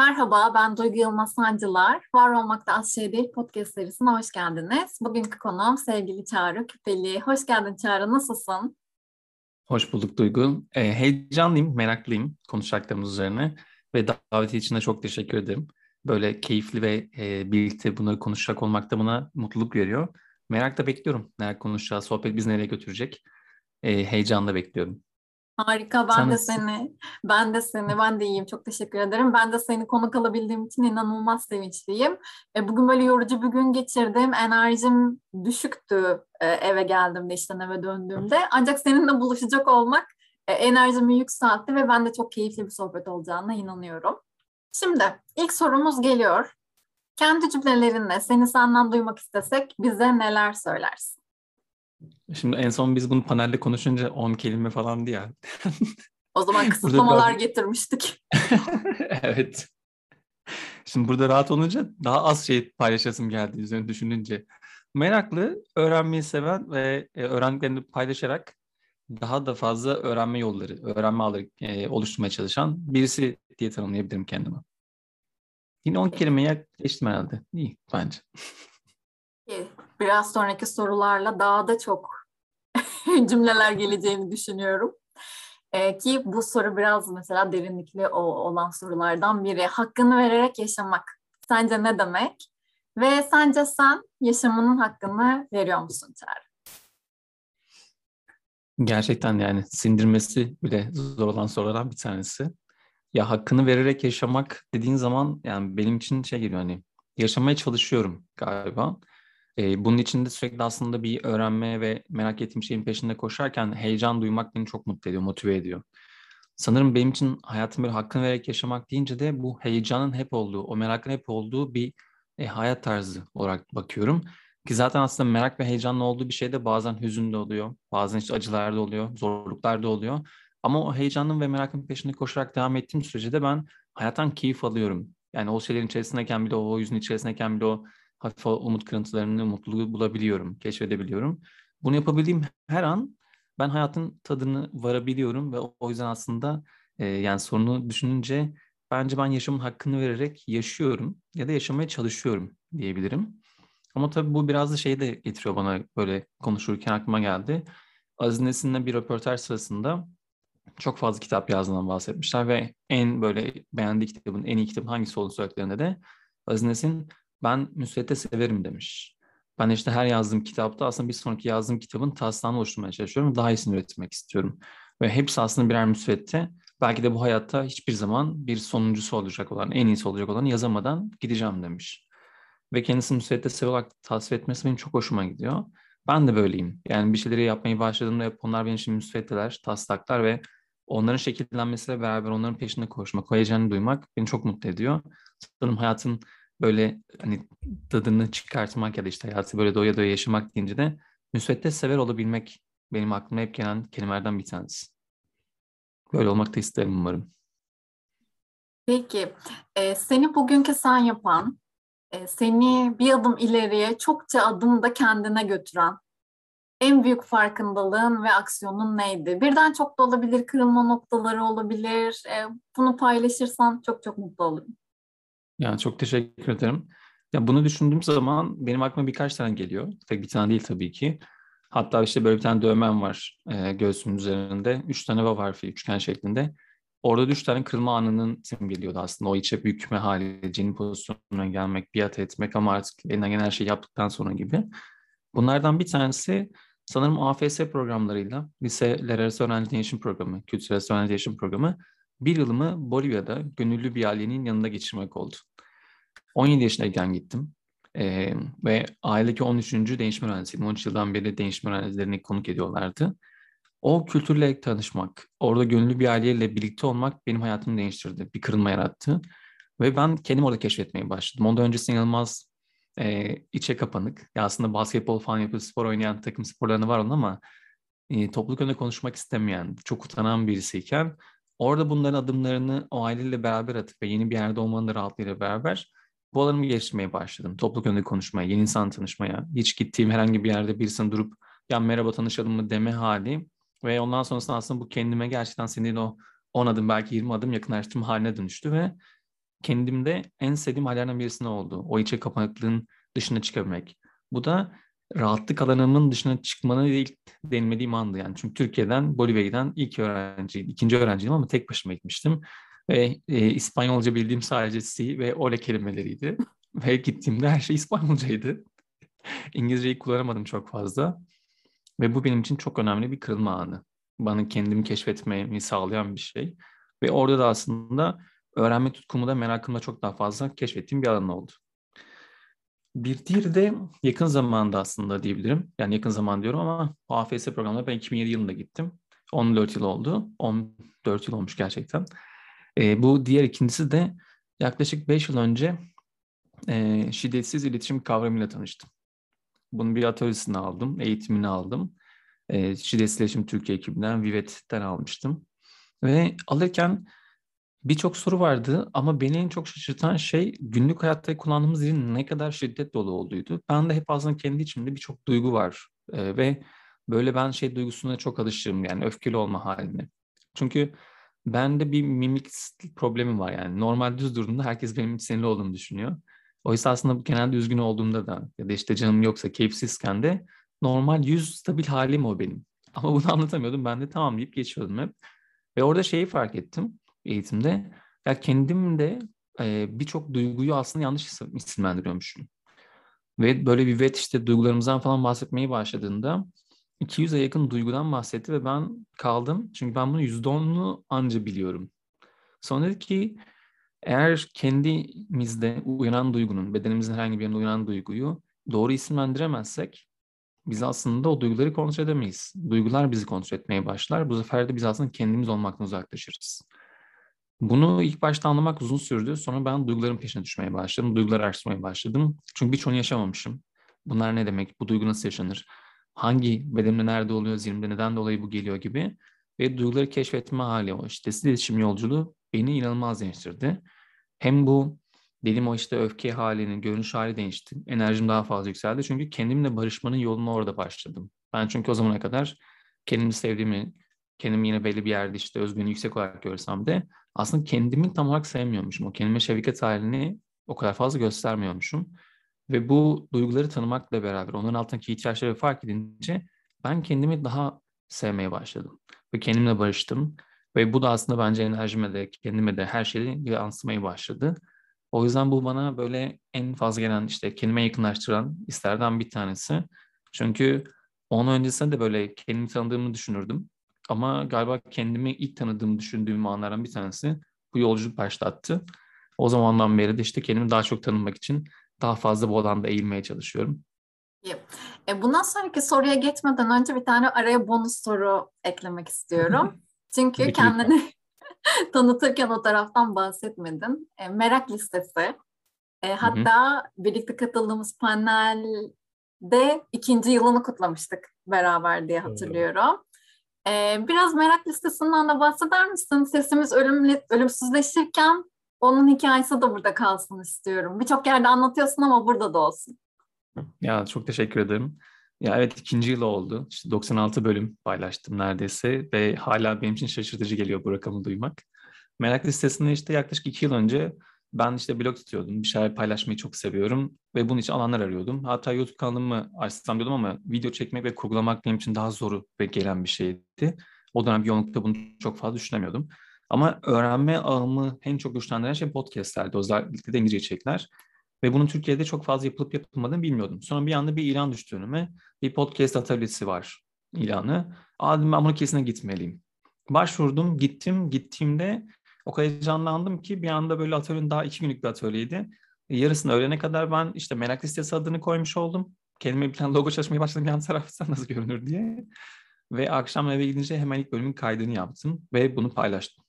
Merhaba, ben Duygu Yılmaz Sancılar. Var Olmakta Az Şey Değil podcast serisine hoş geldiniz. Bugünkü konuğum sevgili Çağrı Küpeli. Hoş geldin Çağrı, nasılsın? Hoş bulduk Duygu. E, heyecanlıyım, meraklıyım konuşacaklarımız üzerine ve daveti için de çok teşekkür ederim. Böyle keyifli ve e, birlikte bunları konuşacak olmak da bana mutluluk veriyor. Merakla bekliyorum neler konuşacağız, sohbet bizi nereye götürecek. E, heyecanla bekliyorum. Harika. Ben Sen de seni, ben de seni, ben de iyiyim. Çok teşekkür ederim. Ben de seni konuk alabildiğim için inanılmaz sevinçliyim. E, bugün böyle yorucu bir gün geçirdim. Enerjim düşüktü e, eve geldiğimde, işten eve döndüğümde. Ancak seninle buluşacak olmak e, enerjimi yükseltti ve ben de çok keyifli bir sohbet olacağına inanıyorum. Şimdi ilk sorumuz geliyor. Kendi cümlelerinle seni senden duymak istesek bize neler söylersin? Şimdi en son biz bunu panelde konuşunca 10 kelime falan diye. O zaman kısıtlamalar biraz... getirmiştik. evet. Şimdi burada rahat olunca daha az şey paylaşasım geldi üzerine düşününce. Meraklı, öğrenmeyi seven ve e, öğrendiklerini paylaşarak daha da fazla öğrenme yolları, öğrenme ağları e, oluşturmaya çalışan birisi diye tanımlayabilirim kendimi. Yine 10 kelimeye geçtim herhalde. İyi bence. Biraz sonraki sorularla daha da çok cümleler geleceğini düşünüyorum. Ee, ki bu soru biraz mesela derinlikli o, olan sorulardan biri. Hakkını vererek yaşamak sence ne demek? Ve sence sen yaşamının hakkını veriyor musun Çağrı? Gerçekten yani sindirmesi bile zor olan sorulardan bir tanesi. Ya hakkını vererek yaşamak dediğin zaman yani benim için şey geliyor hani yaşamaya çalışıyorum galiba. E, bunun için de sürekli aslında bir öğrenme ve merak ettiğim şeyin peşinde koşarken heyecan duymak beni çok mutlu ediyor, motive ediyor. Sanırım benim için hayatımı böyle hakkını vererek yaşamak deyince de bu heyecanın hep olduğu, o merakın hep olduğu bir e, hayat tarzı olarak bakıyorum. Ki zaten aslında merak ve heyecanlı olduğu bir şey de bazen hüzünlü oluyor, bazen işte acılar da oluyor, zorluklar da oluyor. Ama o heyecanın ve merakın peşinde koşarak devam ettiğim sürece de ben hayattan keyif alıyorum. Yani o şeylerin içerisindeyken bile, o yüzün içerisindeyken bile o hafif umut kırıntılarını, mutluluğu bulabiliyorum, keşfedebiliyorum. Bunu yapabildiğim her an ben hayatın tadını varabiliyorum ve o yüzden aslında e, yani sorunu düşününce bence ben yaşamın hakkını vererek yaşıyorum ya da yaşamaya çalışıyorum diyebilirim. Ama tabii bu biraz da şey de getiriyor bana böyle konuşurken aklıma geldi. Aziz Nesin'le bir röportaj sırasında çok fazla kitap yazdığından bahsetmişler ve en böyle beğendiği kitabın, en iyi kitabın hangisi olduğunu söylediklerinde de Aziz Nesin ben müsvedde severim demiş. Ben işte her yazdığım kitapta aslında bir sonraki yazdığım kitabın taslağını oluşturmaya çalışıyorum. Daha iyisini üretmek istiyorum. Ve hepsi aslında birer müsvedde. Belki de bu hayatta hiçbir zaman bir sonuncusu olacak olan, en iyisi olacak olan yazamadan gideceğim demiş. Ve kendisini müsvedde severek tasvir etmesi benim çok hoşuma gidiyor. Ben de böyleyim. Yani bir şeyleri yapmayı başladığımda hep onlar benim için müsveddeler, taslaklar ve onların şekillenmesiyle beraber onların peşinde koşmak, o duymak beni çok mutlu ediyor. Sanırım hayatın böyle hani tadını çıkartmak ya da işte hayatı böyle doya doya yaşamak deyince de müsvedde sever olabilmek benim aklıma hep gelen kelimelerden bir tanesi. Böyle olmak da isterim umarım. Peki, e, seni bugünkü sen yapan, e, seni bir adım ileriye, çokça adım da kendine götüren en büyük farkındalığın ve aksiyonun neydi? Birden çok da olabilir, kırılma noktaları olabilir. E, bunu paylaşırsan çok çok mutlu olurum. Yani çok teşekkür ederim. Ya bunu düşündüğüm zaman benim aklıma birkaç tane geliyor. Tek bir tane değil tabii ki. Hatta işte böyle bir tane dövmem var e, göğsümün üzerinde. Üç tane vav harfi üçgen şeklinde. Orada üç tane kırılma anının simgeliyordu aslında. O içe bükme hali, cenin pozisyonuna gelmek, biat etmek ama artık elinden gelen her şeyi yaptıktan sonra gibi. Bunlardan bir tanesi sanırım AFS programlarıyla liseler arası öğrenci değişim programı, kültürel öğrenci değişim programı bir yılımı Bolivya'da gönüllü bir ailenin yanında geçirmek oldu. 17 yaşındayken gittim. Ee, ve ailedeki 13. değişim öğrencisiydim. 13 yıldan beri değişim öğrencilerini konuk ediyorlardı. O kültürle tanışmak, orada gönüllü bir aileyle birlikte olmak benim hayatımı değiştirdi. Bir kırılma yarattı. Ve ben kendim orada keşfetmeye başladım. Ondan öncesinde inanılmaz e, içe kapanık. Ya aslında basketbol falan yapıp spor oynayan takım sporlarında var onun ama e, topluluk önünde konuşmak istemeyen, çok utanan birisiyken orada bunların adımlarını o aileyle beraber atıp ve yeni bir yerde olmanın da rahatlığıyla beraber bu alanımı geliştirmeye başladım. Topluluk önünde konuşmaya, yeni insan tanışmaya, hiç gittiğim herhangi bir yerde birisinin durup ya merhaba tanışalım mı deme hali ve ondan sonrasında aslında bu kendime gerçekten senin o 10 adım belki 20 adım yakınlaştırma haline dönüştü ve kendimde en sevdiğim hallerden birisi ne oldu? O içe kapanıklığın dışına çıkabilmek. Bu da rahatlık alanımın dışına çıkmanı ilk denilmediğim andı yani. Çünkü Türkiye'den Bolivya'dan ilk öğrenciydim, ikinci öğrenciydim ama tek başıma gitmiştim. Ve e, İspanyolca bildiğim sadece si ve ole kelimeleriydi. ve gittiğimde her şey İspanyolcaydı. İngilizceyi kullanamadım çok fazla. Ve bu benim için çok önemli bir kırılma anı. Bana kendimi keşfetmemi sağlayan bir şey. Ve orada da aslında öğrenme tutkumu da merakımı da çok daha fazla keşfettiğim bir alan oldu. Bir diğeri de yakın zamanda aslında diyebilirim. Yani yakın zaman diyorum ama AFS programına ben 2007 yılında gittim. 14 yıl oldu. 14 yıl olmuş gerçekten. E, bu diğer ikincisi de yaklaşık 5 yıl önce e, şiddetsiz iletişim kavramıyla tanıştım. Bunun bir atölyesini aldım, eğitimini aldım. E, şiddetsiz iletişim Türkiye ekibinden, Vivet'ten almıştım. Ve alırken birçok soru vardı ama beni en çok şaşırtan şey günlük hayatta kullandığımız dilin ne kadar şiddet dolu olduğuydu. Ben de hep aslında kendi içimde birçok duygu var ee, ve böyle ben şey duygusuna çok alışırım yani öfkeli olma haline. Çünkü bende bir mimik problemi var yani normal düz durduğumda herkes benim sinirli olduğumu düşünüyor. Oysa aslında genelde üzgün olduğumda da ya da işte canım yoksa keyifsizken de normal yüz stabil halim o benim. Ama bunu anlatamıyordum. Ben de tamam deyip geçiyordum hep. Ve orada şeyi fark ettim eğitimde. Ya kendim de e, birçok duyguyu aslında yanlış isimlendiriyormuşum. Ve böyle bir vet işte duygularımızdan falan bahsetmeye başladığında 200'e yakın duygudan bahsetti ve ben kaldım. Çünkü ben bunu %10'unu anca biliyorum. Sonra dedi ki eğer kendimizde uyanan duygunun, bedenimizin herhangi bir yerinde uyanan duyguyu doğru isimlendiremezsek biz aslında o duyguları kontrol edemeyiz. Duygular bizi kontrol etmeye başlar. Bu sefer de biz aslında kendimiz olmaktan uzaklaşırız. Bunu ilk başta anlamak uzun sürdü. Sonra ben duyguların peşine düşmeye başladım. Duyguları araştırmaya başladım. Çünkü birçoğunu yaşamamışım. Bunlar ne demek? Bu duygu nasıl yaşanır? Hangi bedenimde nerede oluyor, zihnimde neden dolayı bu geliyor gibi. Ve duyguları keşfetme hali, o işte iletişim yolculuğu beni inanılmaz değiştirdi. Hem bu dedim o işte öfke halinin, görünüş hali değişti. Enerjim daha fazla yükseldi. Çünkü kendimle barışmanın yolunu orada başladım. Ben çünkü o zamana kadar kendimi sevdiğimi, kendimi yine belli bir yerde işte özgüveni yüksek olarak görsem de aslında kendimi tam olarak sevmiyormuşum. O kendime şefkat halini o kadar fazla göstermiyormuşum. Ve bu duyguları tanımakla beraber onların altındaki ihtiyaçları fark edince ben kendimi daha sevmeye başladım. Ve kendimle barıştım. Ve bu da aslında bence enerjime de kendime de her şeyi yansımaya başladı. O yüzden bu bana böyle en fazla gelen işte kendime yakınlaştıran hislerden bir tanesi. Çünkü onun öncesinde de böyle kendimi tanıdığımı düşünürdüm. Ama galiba kendimi ilk tanıdığımı düşündüğüm anlardan bir tanesi bu yolculuk başlattı. O zamandan beri de işte kendimi daha çok tanımak için daha fazla bu alanda eğilmeye çalışıyorum. E, bundan sonraki soruya geçmeden önce bir tane araya bonus soru eklemek istiyorum. Çünkü Peki, kendini tanıtırken o taraftan bahsetmedin. E, merak listesi. E, hatta Hı-hı. birlikte katıldığımız panelde ikinci yılını kutlamıştık beraber diye hatırlıyorum. Ee, biraz merak listesinden de bahseder misin? Sesimiz ölümle, ölümsüzleşirken onun hikayesi de burada kalsın istiyorum. Birçok yerde anlatıyorsun ama burada da olsun. Ya çok teşekkür ederim. Ya evet ikinci yıl oldu. İşte 96 bölüm paylaştım neredeyse ve hala benim için şaşırtıcı geliyor bu rakamı duymak. Merak listesinde işte yaklaşık iki yıl önce ben işte blog tutuyordum. Bir şeyler paylaşmayı çok seviyorum ve bunun için alanlar arıyordum. Hatta YouTube kanalımı açsam diyordum ama video çekmek ve kurgulamak benim için daha zor ve gelen bir şeydi. O dönem yoğunlukta bunu çok fazla düşünemiyordum. Ama öğrenme ağımı en çok güçlendiren şey podcastlerdi. Özellikle de İngilizce içerikler. Ve bunun Türkiye'de çok fazla yapılıp yapılmadığını bilmiyordum. Sonra bir anda bir ilan düştü önüme. Bir podcast atölyesi var ilanı. Aa ben bunu kesinlikle gitmeliyim. Başvurdum, gittim. Gittiğimde o kadar heyecanlandım ki bir anda böyle atölyenin daha iki günlük bir atölyeydi. E, yarısını öğlene kadar ben işte merak listesi adını koymuş oldum. Kendime bir tane logo çalışmaya başladım yan tarafta nasıl görünür diye. Ve akşam eve gidince hemen ilk bölümün kaydını yaptım ve bunu paylaştım.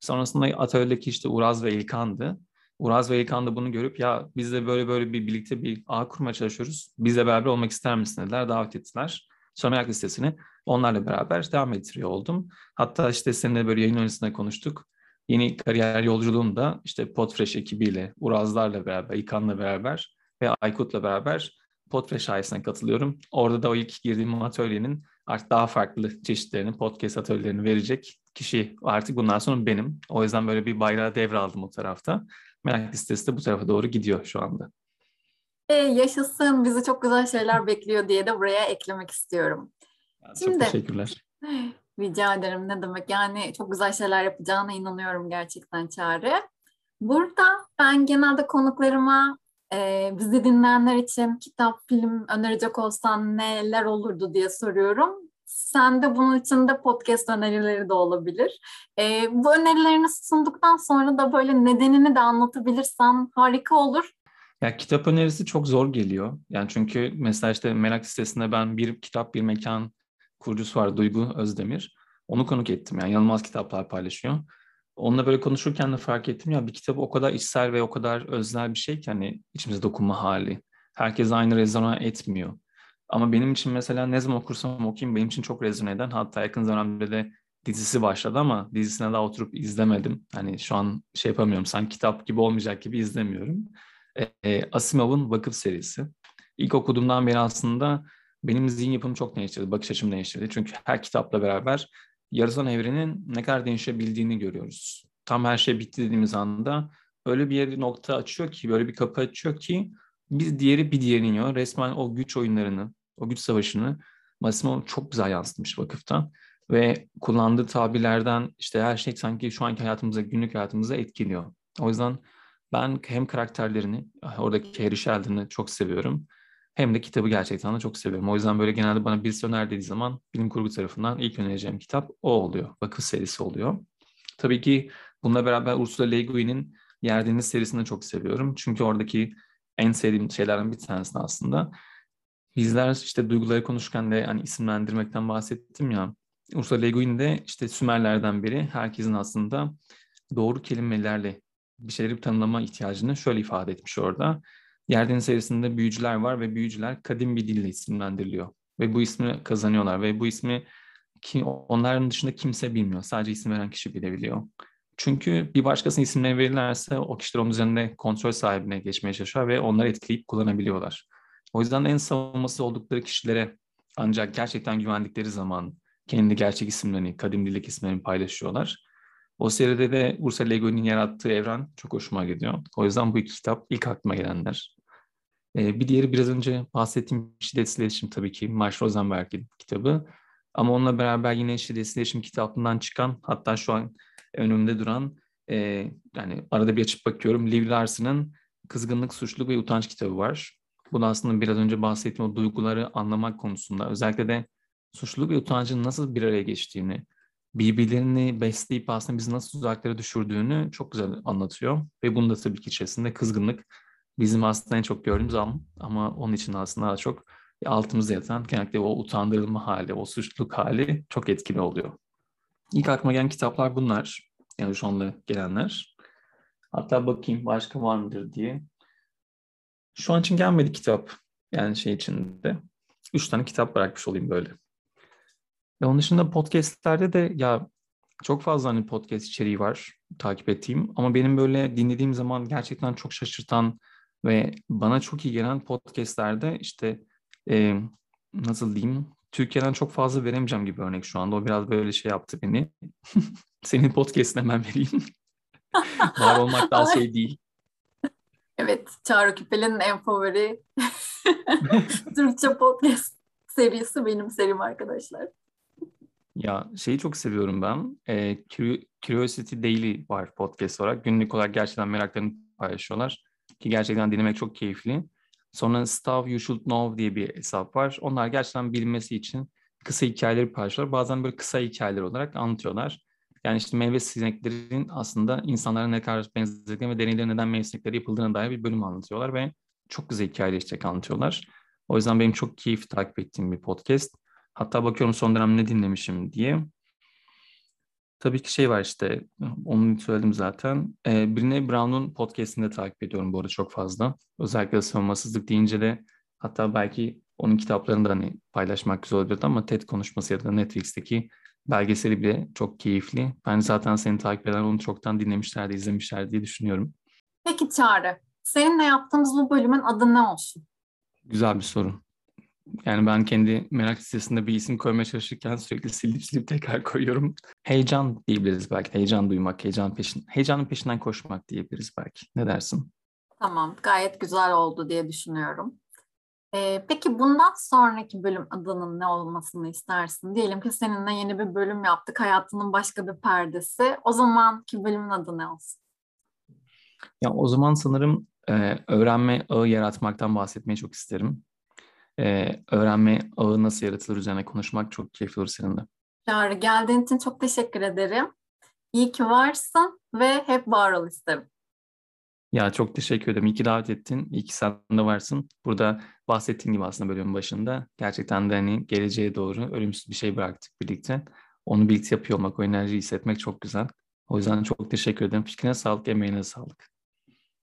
Sonrasında atölyedeki işte Uraz ve İlkan'dı. Uraz ve İlkan da bunu görüp ya biz de böyle böyle bir birlikte bir ağ kurmaya çalışıyoruz. Bizle beraber olmak ister misin dediler. Davet ettiler. Sonra merak listesini onlarla beraber devam ettiriyor oldum. Hatta işte seninle böyle yayın öncesinde konuştuk yeni kariyer yolculuğumda işte Podfresh ekibiyle, Urazlarla beraber, İkan'la beraber ve Aykut'la beraber Podfresh ailesine katılıyorum. Orada da o ilk girdiğim atölyenin artık daha farklı çeşitlerini, podcast atölyelerini verecek kişi artık bundan sonra benim. O yüzden böyle bir bayrağı devraldım o tarafta. Merak listesi de bu tarafa doğru gidiyor şu anda. E, yaşasın, bizi çok güzel şeyler bekliyor diye de buraya eklemek istiyorum. Yani Şimdi, çok teşekkürler. Rica ederim ne demek. Yani çok güzel şeyler yapacağına inanıyorum gerçekten Çağrı. Burada ben genelde konuklarıma e, bizi dinleyenler için kitap, film önerecek olsan neler olurdu diye soruyorum. Sen de bunun için de podcast önerileri de olabilir. E, bu önerilerini sunduktan sonra da böyle nedenini de anlatabilirsen harika olur. Ya kitap önerisi çok zor geliyor. Yani çünkü mesela işte merak sitesinde ben bir kitap bir mekan kurucusu var Duygu Özdemir. Onu konuk ettim yani yanılmaz kitaplar paylaşıyor. Onunla böyle konuşurken de fark ettim ya bir kitap o kadar içsel ve o kadar öznel bir şey ki hani içimize dokunma hali. Herkes aynı rezona etmiyor. Ama benim için mesela ne zaman okursam okuyayım benim için çok rezone eden hatta yakın zamanda de dizisi başladı ama dizisine daha oturup izlemedim. Hani şu an şey yapamıyorum sanki kitap gibi olmayacak gibi izlemiyorum. E, Asimov'un Vakıf serisi. İlk okuduğumdan beri aslında benim zihin yapımı çok değiştirdi, bakış açım değiştirdi. Çünkü her kitapla beraber yaratan evrenin ne kadar değişebildiğini görüyoruz. Tam her şey bitti dediğimiz anda öyle bir yeri nokta açıyor ki, böyle bir kapı açıyor ki bir diğeri bir diğerini yiyor. Resmen o güç oyunlarını, o güç savaşını Massimo çok güzel yansıtmış vakıftan. Ve kullandığı tabirlerden işte her şey sanki şu anki hayatımıza, günlük hayatımıza etkiliyor. O yüzden ben hem karakterlerini, oradaki Harry Sheldon'ı çok seviyorum. Hem de kitabı gerçekten de çok seviyorum. O yüzden böyle genelde bana birisi öner dediği zaman bilim kurgu tarafından ilk önereceğim kitap o oluyor. Vakıf serisi oluyor. Tabii ki bununla beraber Ursula Le Guin'in Yer Deniz serisini çok seviyorum. Çünkü oradaki en sevdiğim şeylerden bir tanesi aslında. Bizler işte duyguları konuşurken de hani isimlendirmekten bahsettim ya. Ursula Le Guin de işte Sümerlerden biri. Herkesin aslında doğru kelimelerle bir şeyleri tanımlama ihtiyacını şöyle ifade etmiş orada. Yerden serisinde büyücüler var ve büyücüler kadim bir dille isimlendiriliyor. Ve bu ismi kazanıyorlar ve bu ismi ki onların dışında kimse bilmiyor. Sadece isim veren kişi bilebiliyor. Çünkü bir başkasının isimleri verirlerse o kişiler onun üzerinde kontrol sahibine geçmeye çalışıyor ve onları etkileyip kullanabiliyorlar. O yüzden en savunması oldukları kişilere ancak gerçekten güvendikleri zaman kendi gerçek isimlerini, kadim dildeki isimlerini paylaşıyorlar. O seride de Ursula Le Guin'in yarattığı evren çok hoşuma gidiyor. O yüzden bu iki kitap ilk aklıma gelenler. Ee, bir diğeri biraz önce bahsettiğim şiddetsiz iletişim tabii ki Marsh Rosenberg'in kitabı. Ama onunla beraber yine şiddetsiz iletişim kitabından çıkan hatta şu an önümde duran e, yani arada bir açıp bakıyorum Liv Larson'ın Kızgınlık, Suçluluk ve Utanç kitabı var. Bu da aslında biraz önce bahsettiğim o duyguları anlamak konusunda özellikle de suçluluk ve utancın nasıl bir araya geçtiğini, birbirlerini besleyip aslında bizi nasıl uzaklara düşürdüğünü çok güzel anlatıyor. Ve bunu da tabii ki içerisinde kızgınlık bizim aslında en çok gördüğümüz an ama onun için aslında daha çok altımızda yatan genellikle o utandırılma hali, o suçluluk hali çok etkili oluyor. İlk aklıma gelen kitaplar bunlar. Yani şu anda gelenler. Hatta bakayım başka var mıdır diye. Şu an için gelmedi kitap. Yani şey içinde. Üç tane kitap bırakmış olayım böyle. Ve onun dışında podcastlerde de ya çok fazla hani podcast içeriği var takip ettiğim ama benim böyle dinlediğim zaman gerçekten çok şaşırtan ve bana çok iyi gelen podcastlerde işte e, nasıl diyeyim Türkiye'den çok fazla veremeyeceğim gibi örnek şu anda. O biraz böyle şey yaptı beni. Senin podcast'ine hemen vereyim. Var olmak daha şey değil. Evet, Çağrı Küpel'in en favori Türkçe podcast serisi benim serim arkadaşlar. Ya şeyi çok seviyorum ben. E, Curiosity Daily var podcast olarak. Günlük olarak gerçekten meraklarını paylaşıyorlar. Ki gerçekten dinlemek çok keyifli. Sonra Stuff You Should Know diye bir hesap var. Onlar gerçekten bilinmesi için kısa hikayeleri paylaşıyorlar. Bazen böyle kısa hikayeler olarak anlatıyorlar. Yani işte meyve sineklerin aslında insanlara ne kadar benzediklerini ve deneylerin neden meyve sinekleri yapıldığına dair bir bölüm anlatıyorlar ve çok güzel hikayeleşecek anlatıyorlar. O yüzden benim çok keyif takip ettiğim bir podcast. Hatta bakıyorum son dönem ne dinlemişim diye. Tabii ki şey var işte, onu söyledim zaten. Ee, Brene Brown'un podcastini de takip ediyorum bu arada çok fazla. Özellikle savunmasızlık deyince de hatta belki onun kitaplarını da hani paylaşmak güzel olabilirdi ama TED konuşması ya da Netflix'teki belgeseli bile çok keyifli. Ben zaten seni takip eden onu çoktan dinlemişlerdi, izlemişler diye düşünüyorum. Peki Çağrı, seninle yaptığımız bu bölümün adı ne olsun? Güzel bir soru. Yani ben kendi merak listesinde bir isim koymaya çalışırken sürekli silip silip tekrar koyuyorum. Heyecan diyebiliriz belki. Heyecan duymak, heyecan peşin, heyecanın peşinden koşmak diyebiliriz belki. Ne dersin? Tamam, gayet güzel oldu diye düşünüyorum. Ee, peki bundan sonraki bölüm adının ne olmasını istersin? Diyelim ki seninle yeni bir bölüm yaptık, hayatının başka bir perdesi. O zamanki bölümün adı ne olsun? Ya o zaman sanırım e, öğrenme ağı yaratmaktan bahsetmeyi çok isterim. E, öğrenme ağı nasıl yaratılır üzerine konuşmak çok keyifli olur seninle. Çağrı geldiğin için çok teşekkür ederim. İyi ki varsın ve hep var ol isterim. Ya çok teşekkür ederim. İyi ki davet ettin. İyi ki sen de varsın. Burada bahsettiğim gibi aslında bölümün başında gerçekten de hani geleceğe doğru ölümsüz bir şey bıraktık birlikte. Onu birlikte yapıyor olmak, o enerjiyi hissetmek çok güzel. O yüzden çok teşekkür ederim. Fikrine sağlık, emeğine sağlık.